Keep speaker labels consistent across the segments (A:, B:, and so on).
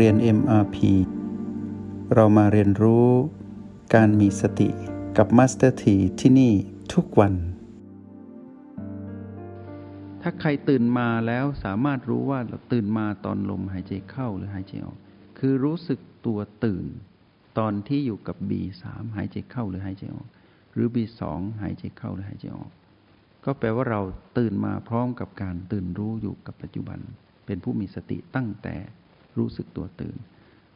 A: เรียน MRP เรามาเรียนรู้การมีสติกับ Master T ที่ที่นี่ทุกวัน ถ้าใครตื่นมาแล้วสามารถรู้ว่าเราตื่นมาตอนลมหายใจเข้าหรือหายใจออก คือรู้สึกตัวตื่น ตอนที่อยู่กับ B3 หายใจเข้าหรือหายใจออก หรือ B2 หายใจเข้าหรือหายใจออก ก็แปลว่าเราตื่นมาพร้อมกับการตื่นรู้อยู่กับปัจจุบัน เป็นผู้มีสติตั้งแต่ รู้สึกตัวตื่น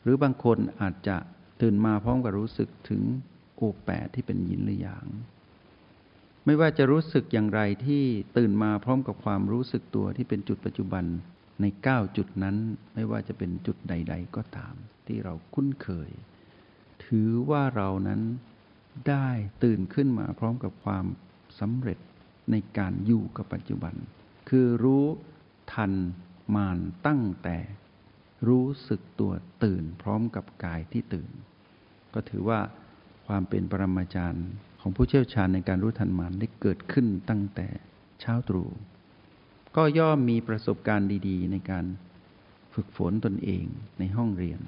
A: หรือบางคนอาจจะตื่นมาพร้อมกับรู้สึกถึงโอแปดที่เป็นยินหรือหยาง ไม่ว่าจะรู้สึกอย่างไรที่ตื่นมาพร้อมกับความรู้สึกตัวที่เป็นจุดปัจจุบันในเก้าจุดนั้นไม่ว่าจะเป็นจุดใด ๆ ก็ตาม ที่เราคุ้นเคย ถือว่าเรานั้นได้ตื่นขึ้นมาพร้อมกับความสำเร็จในการอยู่กับปัจจุบัน คือรู้ทันมานตั้งแต่ รู้สึกตัวตื่นพร้อมกับกายที่ตื่น ก็ถือว่าความเป็นปรมาจารย์ของผู้เชี่ยวชาญในการรู้ทันมานได้เกิดขึ้นตั้งแต่เช้าตรู่ก็ย่อมมีประสบการณ์ดีๆ ในการฝึกฝนตนเองในห้องเรียน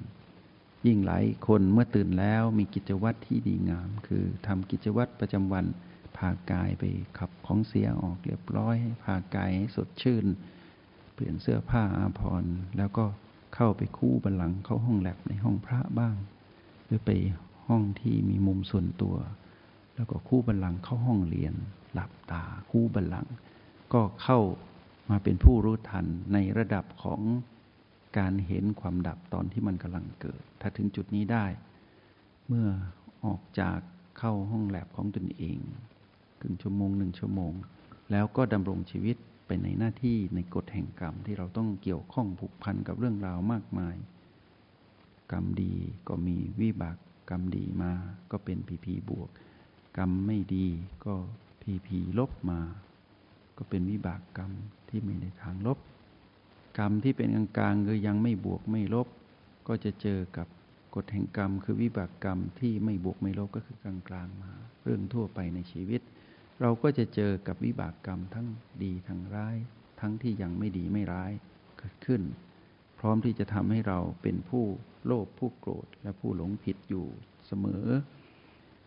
A: ยิ่งหลายคนเมื่อตื่นแล้วมีกิจวัตรที่ดีงาม คือทำกิจวัตรประจำวันพากายไปขับของเสียออกเรียบร้อยให้พากายให้สดชื่น เปลี่ยนเสื้อผ้าอาภรณ์แล้วก็ เข้าไปคู่บันลังเข้าห้องแลบในห้องพระบ้าง หรือไปห้องที่มีมุมส่วนตัว แล้วก็คู่บันลังเข้าห้องเรียน หลับตาคู่บันลัง ก็เข้ามาเป็นผู้รู้ทันในระดับของการเห็นความดับตอนที่มันกำลังเกิด ถ้าถึงจุดนี้ได้ เมื่อออกจากเข้าห้องแลบของตนเองครึ่งชั่วโมงหนึ่งชั่วโมง แล้วก็ดำรงชีวิต ไปในหน้าที่ในกฎแห่งกรรมที่เราต้องเกี่ยวข้องผูกพันกับเรื่องราวมากมาย กรรมดีก็มีวิบากกรรมดีมาก็เป็นพีพีบวก กรรมไม่ดีก็พีพีลบมา ก็เป็นวิบากกรรมที่ไม่ในทางลบ กรรมที่เป็นกลางๆคือยังไม่บวกไม่ลบ ก็จะเจอกับกฎแห่งกรรม คือวิบากกรรมที่ไม่บวกไม่ลบก็คือกลางๆมา เรื่องทั่วไปในชีวิต เราก็จะเจอกับวิบากกรรมทั้งดีทั้งร้าย ทั้งที่ยังไม่ดีไม่ร้ายเกิดขึ้น พร้อมที่จะทำให้เราเป็นผู้โลภผู้โกรธและผู้หลงผิดอยู่เสมอ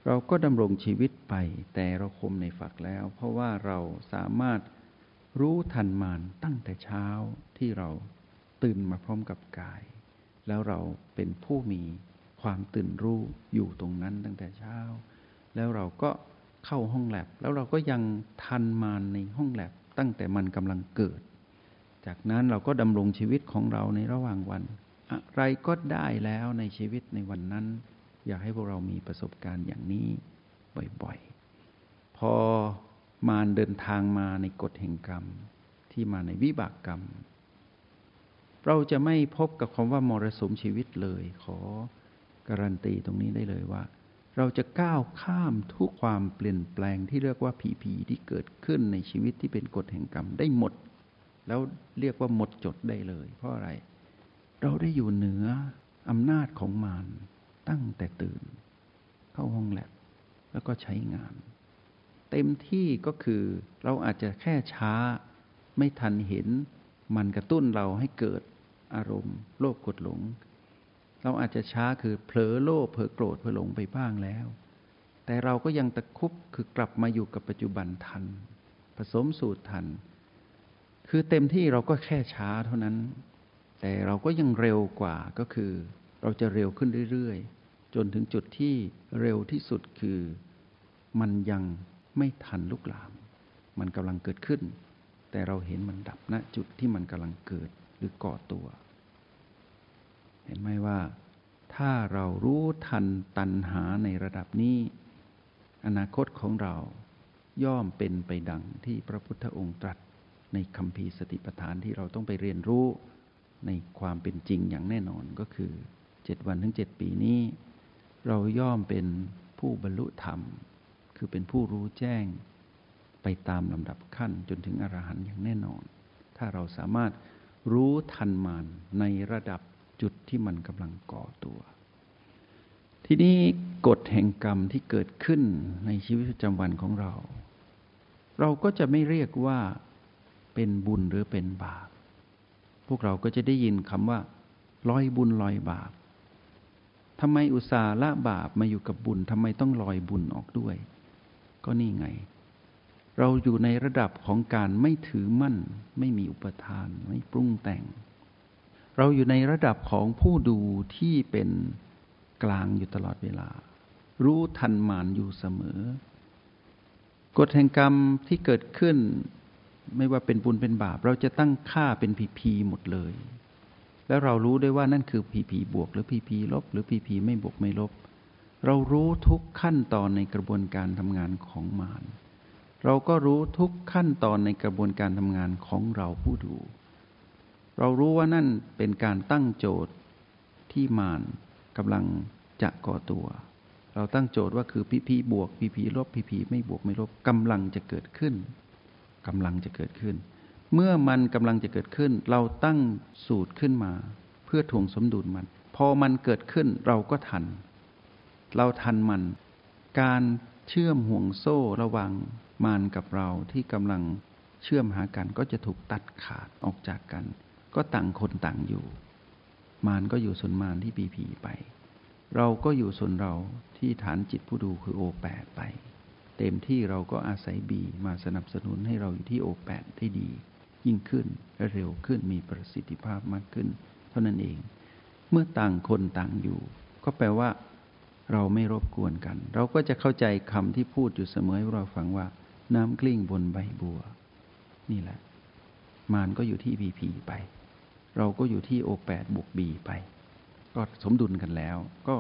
A: เราก็ดำรงชีวิตไปแต่เราคมในฝักแล้ว เพราะว่าเราสามารถรู้ทันมานตั้งแต่เช้าที่เราตื่นมาพร้อมกับกาย แล้วเราเป็นผู้มีความตื่นรู้อยู่ตรงนั้นตั้งแต่เช้า แล้วเราก็ เข้าห้องแลบ แล้วเราก็ยังทันมานในห้องแลบตั้งแต่มันกำลังเกิด จากนั้นเราก็ดำรงชีวิตของเราในระหว่างวัน อะไรก็ได้แล้วในชีวิตในวันนั้น อยากให้พวกเรามีประสบการณ์อย่างนี้บ่อยๆ พอมารเดินทางมาในกฎแห่งกรรม ที่มาในวิบากกรรม เราจะไม่พบกับคำว่ามรสุมชีวิตเลย ขอการันตีตรงนี้ได้เลยว่า เราจะก้าวข้ามทุกความเปลี่ยนแปลงที่เรียกว่าผีผีที่เกิดขึ้นในชีวิตที่เป็นกฎแห่งกรรมได้หมด แล้วเรียกว่าหมดจดได้เลย เพราะอะไร เราได้อยู่เหนืออำนาจของมารตั้งแต่ตื่น เข้าห้องแลบแล้วก็ใช้งาน เต็มที่ก็คือเราอาจจะแค่ช้า ไม่ทันเห็น มันกระตุ้นเราให้เกิดอารมณ์ โลภกดหลง เราอาจจะช้าคือเผลอโลภเผลอโกรธเผลอหลงไปบ้างแล้ว แต่เราก็ยังตะคุบคือกลับมาอยู่กับปัจจุบันทัน ผสมสูตรทัน คือเต็มที่เราก็แค่ช้าเท่านั้น แต่เราก็ยังเร็วกว่าก็คือ เราจะเร็วขึ้นเรื่อยๆ จนถึงจุดที่เร็วที่สุดคือมันยังไม่ทันลุกลาม มันกำลังเกิดขึ้น แต่เราเห็นมันดับณจุดที่มันกำลังเกิดหรือก่อตัว เห็นไหมว่า ถ้าเรารู้ทันตัณหาในระดับนี้ อนาคตของเราย่อมเป็นไปดังที่พระพุทธองค์ตรัสในคำพีสติปัฏฐานที่เราต้องไปเรียนรู้ในความเป็นจริงอย่างแน่นอนก็คือเจ็ดวันถึงเจ็ดปีนี้ เราย่อมเป็นผู้บรรลุธรรม คือเป็นผู้รู้แจ้ง ไปตามลำดับขั้นจนถึงอรหันต์อย่างแน่นอน ถ้าเราสามารถรู้ทันมานในระดับ จุดที่มันกำลังก่อตัว ทีนี้กฎแห่งกรรมที่เกิดขึ้นในชีวิตประจำวันของเรา เราก็จะไม่เรียกว่าเป็นบุญหรือเป็นบาป พวกเราก็จะได้ยินคำว่าลอยบุญลอยบาปทำไมอุตส่าห์ละบาปมาอยู่กับบุญทำไมต้องลอยบุญออกด้วย ก็นี่ไง เราอยู่ในระดับของการไม่ถือมั่น ไม่มีอุปทาน ไม่ปรุงแต่ง เราอยู่ในระดับของผู้ดูที่เป็นกลางอยู่ตลอดเวลา รู้ทันมานอยู่เสมอ กฎแห่งกรรมที่เกิดขึ้น ไม่ว่าเป็นบุญเป็นบาป เราจะตั้งค่าเป็นพีพีหมดเลย แล้วเรารู้ได้ว่านั่นคือพีพีบวก หรือพีพีลบ หรือพีพีไม่บวกไม่ลบ เรารู้ทุกขั้นตอนในกระบวนการทำงานของมารเราก็รู้ทุกขั้นตอนในกระบวนการทำงานของเราผู้ดู เรารู้ว่านั่นเป็นการตั้งโจทย์ที่มารกำลังจะก่อตัว เราตั้งโจทย์ว่าคือพีพีบวกพีพีลบพีพีไม่บวกไม่ลบกำลังจะเกิดขึ้นกำลังจะเกิดขึ้น เมื่อมันกำลังจะเกิดขึ้น เราตั้งสูตรขึ้นมา เพื่อถ่วงสมดุลมัน พอมันเกิดขึ้นเราก็ทัน เราทันมัน การเชื่อมห่วงโซ่ระหว่างมารกับเราที่กำลังเชื่อมหากันก็จะถูกตัดขาดออกจากกัน ก็ต่างคนต่างอยู่ มารก็อยู่ส่วนมารที่ปีผีไป เราก็อยู่ส่วนเราที่ฐานจิตผู้ดูคือโอแปดไป เต็มที่เราก็อาศัยบีมาสนับสนุนให้เราอยู่ที่โอแปดได้ดี ยิ่งขึ้นและเร็วขึ้นมีประสิทธิภาพมากขึ้น เท่านั้นเอง เมื่อต่างคนต่างอยู่ ก็แปลว่า เราไม่รบกวนกัน เราก็จะเข้าใจคำที่พูดอยู่เสมอให้เราฟังว่า น้ำกลิ้งบนใบบัว นี่แหละมารก็อยู่ที่พีพีไป เราก็อยู่ที่โอแปดบวกบีไป ก็สมดุลกันแล้ว ก็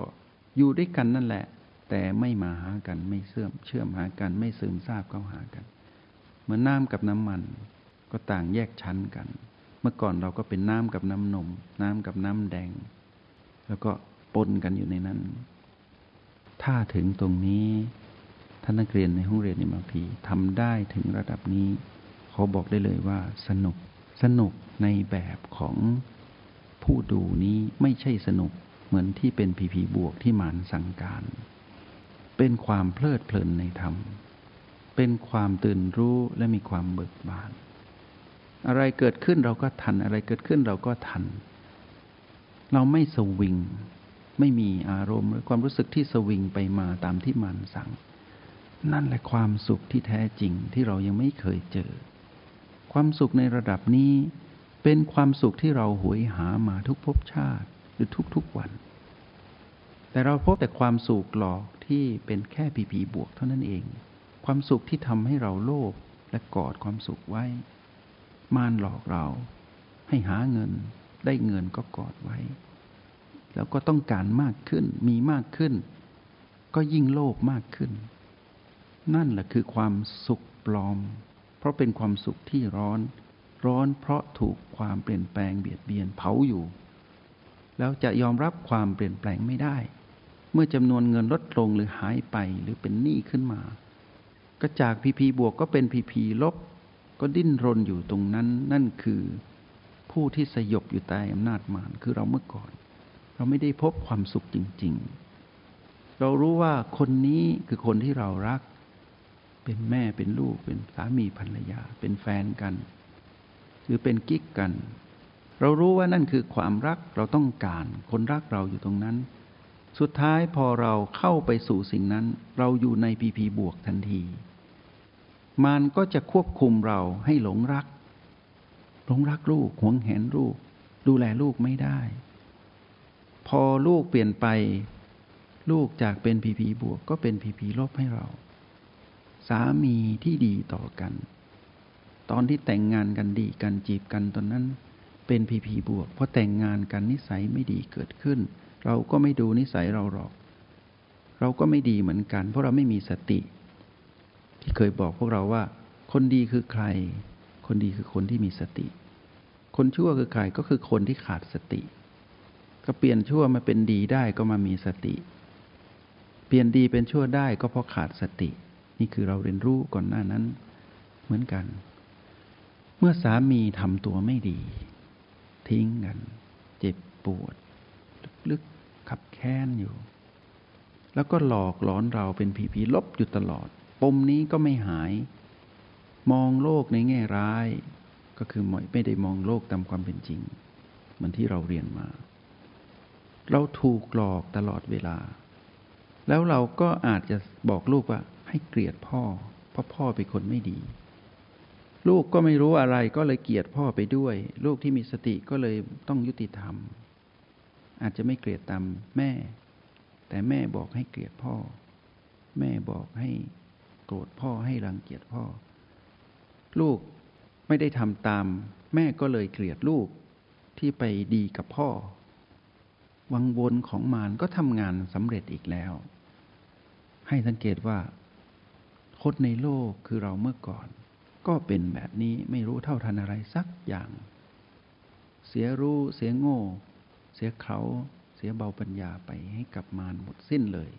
A: อยู่ด้วยกันนั่นแหละ แต่ไม่มาหากันไม่เชื่อมเชื่อมหากันไม่ซึมซาบเข้าหากัน เหมือนน้ำกับน้ำมัน ก็ต่างแยกชั้นกัน เมื่อก่อนเราก็เป็นน้ำกับน้ำนม น้ำกับน้ำแดง แล้วก็ปนกันอยู่ในนั้น ถ้าถึงตรงนี้ท่านนักเรียนในห้องเรียนในมาพีทำได้ถึงระดับนี้ เขาบอกได้เลยว่าสนุก สนุกในแบบของผู้ดูนี้ไม่ใช่สนุกเหมือนที่เป็นพีพีบวกที่มานสั่งการ เป็นความเพลิดเพลินในธรรม เป็นความตื่นรู้และมีความเบิกบาน อะไรเกิดขึ้นเราก็ทัน อะไรเกิดขึ้นเราก็ทัน เราไม่สวิง ไม่มีอารมณ์หรือความรู้สึกที่สวิงไปมาตามที่มันสั่ง นั่นแหละความสุขที่แท้จริงที่เรายังไม่เคยเจอ ความสุขในระดับนี้ เป็นความสุขที่เราหวยหามาทุกภพชาติหรือทุกๆวัน แต่เราพบแต่ความสุขหลอกที่เป็นแค่ผีผีบวกเท่านั้นเอง ความสุขที่ทำให้เราโลภและกอดความสุขไว้ มารหลอกเรา ให้หาเงินได้เงินก็กอดไว้ แล้วก็ต้องการมากขึ้นมีมากขึ้น ก็ยิ่งโลภมากขึ้น นั่นแหละคือความสุขปลอม ราะเป็นความสุขที่ร้อน ร้อนเพราะถูกความเปลี่ยนแปลงเบียดเบียนเผาอยู่ แล้วจะยอมรับความเปลี่ยนแปลงไม่ได้ เมื่อจำนวนเงินลดลงหรือหายไปหรือเป็นหนี้ขึ้นมา ก็จากพีพีบวกก็เป็นพีพีลบ ก็ดิ้นรนอยู่ตรงนั้น นั่นคือผู้ที่สยบอยู่ใต้อำนาจมารคือเราเมื่อก่อน เราไม่ได้พบความสุขจริง ๆ เรารู้ว่าคนนี้คือคนที่เรารัก เป็นแม่เป็นลูกเป็นสามีภรรยา เป็นแฟนกัน หรือเป็นกิ๊กกัน เรารู้ว่านั่นคือความรักเราต้องการ คนรักเราอยู่ตรงนั้น สุดท้ายพอเราเข้าไปสู่สิ่งนั้น เราอยู่ในพีพีบวกทันที มันก็จะควบคุมเราให้หลงรัก หลงรักลูกหวงแหนลูก ดูแลลูกไม่ได้ พอลูกเปลี่ยนไป ลูกจากเป็นพีพีบวกก็เป็นพีพีลบให้เรา สามีที่ดีต่อกัน ตอนที่แต่งงานกันดีกันจีบกันตอนนั้นเป็นพีพีบวกพอแต่งงานกันนิสัยไม่ดีเกิดขึ้น เราก็ไม่ดูนิสัยเราหรอก เราก็ไม่ดีเหมือนกัน เพราะเราไม่มีสติ ที่เคยบอกพวกเราว่า คนดีคือใคร คนดีคือคนที่มีสติ คนชั่วคือใครก็คือคนที่ขาดสติ ก็เปลี่ยนชั่วมาเป็นดีได้ก็มามีสติ เปลี่ยนดีเป็นชั่วได้ก็เพราะขาดสติ นี่คือเราเรียนรู้ก่อนหน้านั้นเหมือนกัน เมื่อสามีทำตัวไม่ดี ทิ้งกัน เจ็บปวด ลึกๆขับแค้นอยู่ แล้วก็หลอกหลอนเราเป็นผีผีลบอยู่ตลอด ปมนี้ก็ไม่หาย มองโลกในแง่ร้าย ก็คือไม่ได้มองโลกตามความเป็นจริงเหมือนที่เราเรียนมา เราถูกหลอกตลอดเวลา แล้วเราก็อาจจะบอกลูกว่า ให้เกลียดพ่อ เพราะพ่อเป็นคนไม่ดี ลูกก็ไม่รู้อะไรก็เลยเกลียดพ่อไปด้วย ลูกที่มีสติก็เลยต้องยุติธรรม อาจจะไม่เกลียดตามแม่ แต่แม่บอกให้เกลียดพ่อ แม่บอกให้โกรธพ่อให้รังเกียจพ่อ ลูกไม่ได้ทำตาม แม่ก็เลยเกลียดลูกที่ไปดีกับพ่อ วังวนของมารก็ทำงานสำเร็จอีกแล้ว ให้สังเกตว่า คนในโลกคือเราเมื่อก่อน ก็เป็นแบบนี้ไม่รู้เท่าทันอะไรสักอย่าง เสียรู้เสียโง่ เสียเขา เสียเบาปัญญาไปให้กับมารหมดสิ้นเลย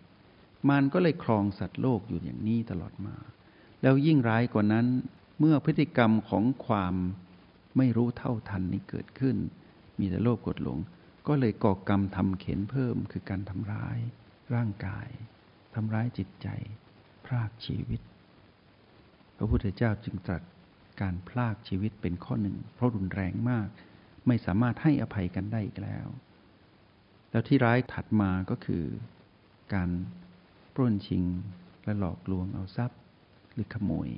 A: มารก็เลยครองสัตว์โลกอยู่อย่างนี้ตลอดมา แล้วยิ่งร้ายกว่านั้นเมื่อพฤติกรรมของความไม่รู้เท่าทันนี้เกิดขึ้น มีแต่โลภกดหลง ก็เลยก่อกรรมทำเข็นเพิ่มคือการทำร้าย ร่างกายทำร้ายจิตใจ พรากชีวิต พระพุทธเจ้าจึงตรัสการพลากชีวิตเป็นข้อหนึ่ง เพราะรุนแรงมาก ไม่สามารถให้อภัยกันได้อีกแล้ว แล้วที่ร้ายถัดมาก็คือ การปล้นชิงและหลอกลวงเอาทรัพย์หรือขโมย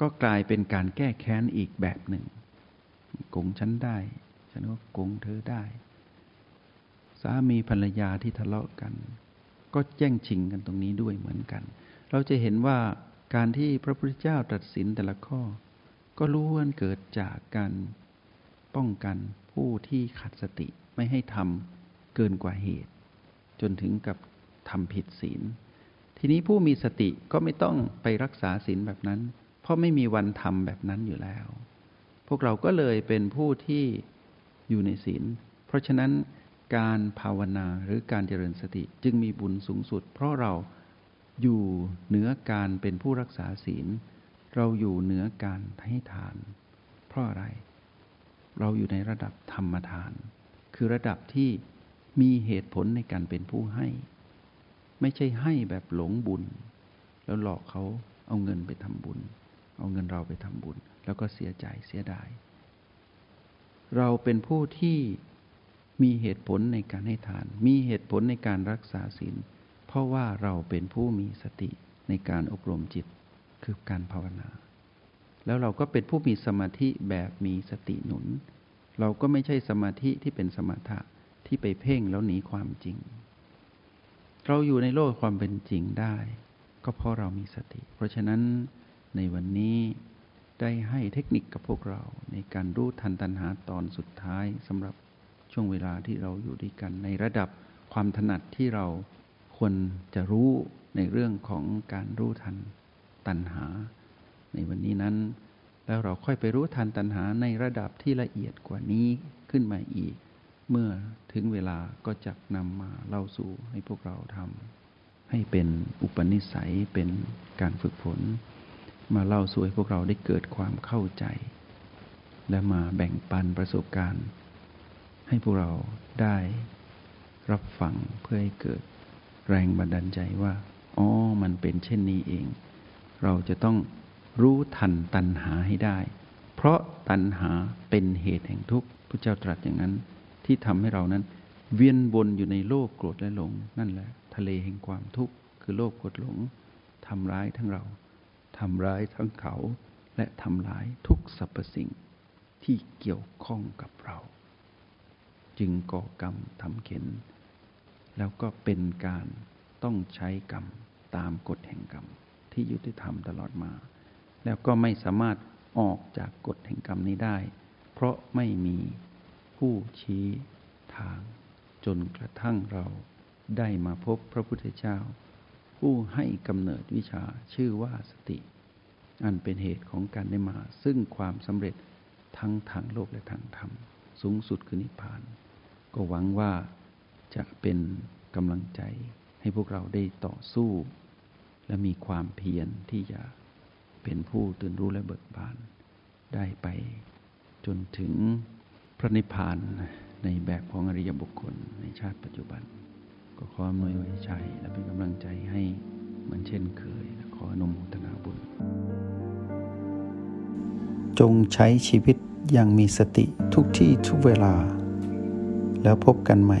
A: ก็กลายเป็นการแก้แค้นอีกแบบหนึ่งโกงฉันได้ ฉันก็โกงเธอได้ สามีภรรยาที่ทะเลาะกัน ก็แย่งชิงกันตรงนี้ด้วยเหมือนกัน เราจะเห็นว่า การที่พระพุทธเจ้าตรัสสินแต่ละข้อ ก็ล้วนเกิดจากการป้องกันผู้ที่ขัดสติไม่ให้ทำเกินกว่าเหตุ จนถึงกับทำผิดศีล ทีนี้ผู้มีสติก็ไม่ต้องไปรักษาศีลแบบนั้น เพราะไม่มีวันทำแบบนั้นอยู่แล้ว พวกเราก็เลยเป็นผู้ที่อยู่ในศีล เพราะฉะนั้นการภาวนาหรือการเจริญสติจึงมีบุญสูงสุด เพราะเรา อยู่เหนือการเป็นผู้รักษาศีล เราอยู่เหนือการให้ทาน เพราะอะไร เราอยู่ในระดับธรรมทาน คือระดับที่มีเหตุผลในการเป็นผู้ให้ ไม่ใช่ให้แบบหลงบุญ แล้วหลอกเขาเอาเงินไปทำบุญ เอาเงินเราไปทำบุญ แล้วก็เสียใจเสียดาย เราเป็นผู้ที่มีเหตุผลในการให้ทาน มีเหตุผลในการรักษาศีล เพราะว่าเราเป็นผู้มีสติในการอบรมจิตคือการภาวนา แล้วเราก็เป็นผู้มีสมาธิแบบมีสติหนุน เราก็ไม่ใช่สมาธิที่เป็นสมถะที่ไปเพ่งแล้วหนีความจริง เราอยู่ในโลกความเป็นจริงได้ ก็เพราะเรามีสติ เพราะฉะนั้นในวันนี้ได้ให้เทคนิคกับพวกเราในการรู้ทันตัณหาตอนสุดท้ายสำหรับช่วงเวลาที่เราอยู่ด้วยกันในระดับความถนัดที่เรา ควรจะรู้ในเรื่องของการรู้ทันตัณหา ในวันนี้นั้น แล้วเราค่อยไปรู้ทันตัณหาในระดับที่ละเอียดกว่านี้ขึ้นมาอีก เมื่อถึงเวลาก็จะนำมาเล่าสู่ให้พวกเราทำให้เป็นอุปนิสัยเป็นการฝึกฝน มาเล่าสู่ให้พวกเราได้เกิดความเข้าใจ และมาแบ่งปันประสบการณ์ ให้พวกเราได้รับฟังเพื่อให้เกิด แรงบันดาลใจว่า อ๋อ มันเป็นเช่นนี้เอง เราจะต้องรู้ทันตัณหาให้ได้ เพราะตัณหาเป็นเหตุแห่งทุกข์พระเจ้าตรัสอย่างนั้น ที่ทำให้เรานั้น เวียนวนอยู่ในโลกโกรธและหลง นั่นแหละ ทะเลแห่งความทุกข์คือโลกโกรธหลงทำร้ายทั้งเราทำร้ายทั้งเขา และทำลายทุกสรรพสิ่งที่เกี่ยวข้องกับเรา จึงก่อกรรมทำเข็น แล้วก็เป็นการต้องใช้กรรมตามกฎแห่งกรรม ที่ยุติธรรมตลอดมา แล้วก็ไม่สามารถออกจากกฎแห่งกรรมนี้ได้ เพราะไม่มีผู้ชี้ทาง จนกระทั่งเราได้มาพบพระพุทธเจ้า ผู้ให้กำเนิดวิชาชื่อว่าสติ อันเป็นเหตุของการได้มา ซึ่งความสำเร็จทั้งทางโลกและทางธรรม สูงสุดคือนิพพาน ก็หวังว่า จะเป็นกำลังใจให้พวกเราได้ต่อสู้ และมีความเพียรที่จะเป็นผู้ตื่นรู้และเบิกบาน ได้ไปจนถึงพระนิพพานในแบบของอริยบุคคลในชาติปัจจุบัน ก็ขออำนวยไว้ใจและเป็นกำลังใจให้เหมือนเช่นเคยขออนุโมทนาบุญ
B: จงใช้ชีวิตอย่างมีสติทุกที่ทุกเวลา แล้วพบกันใหม่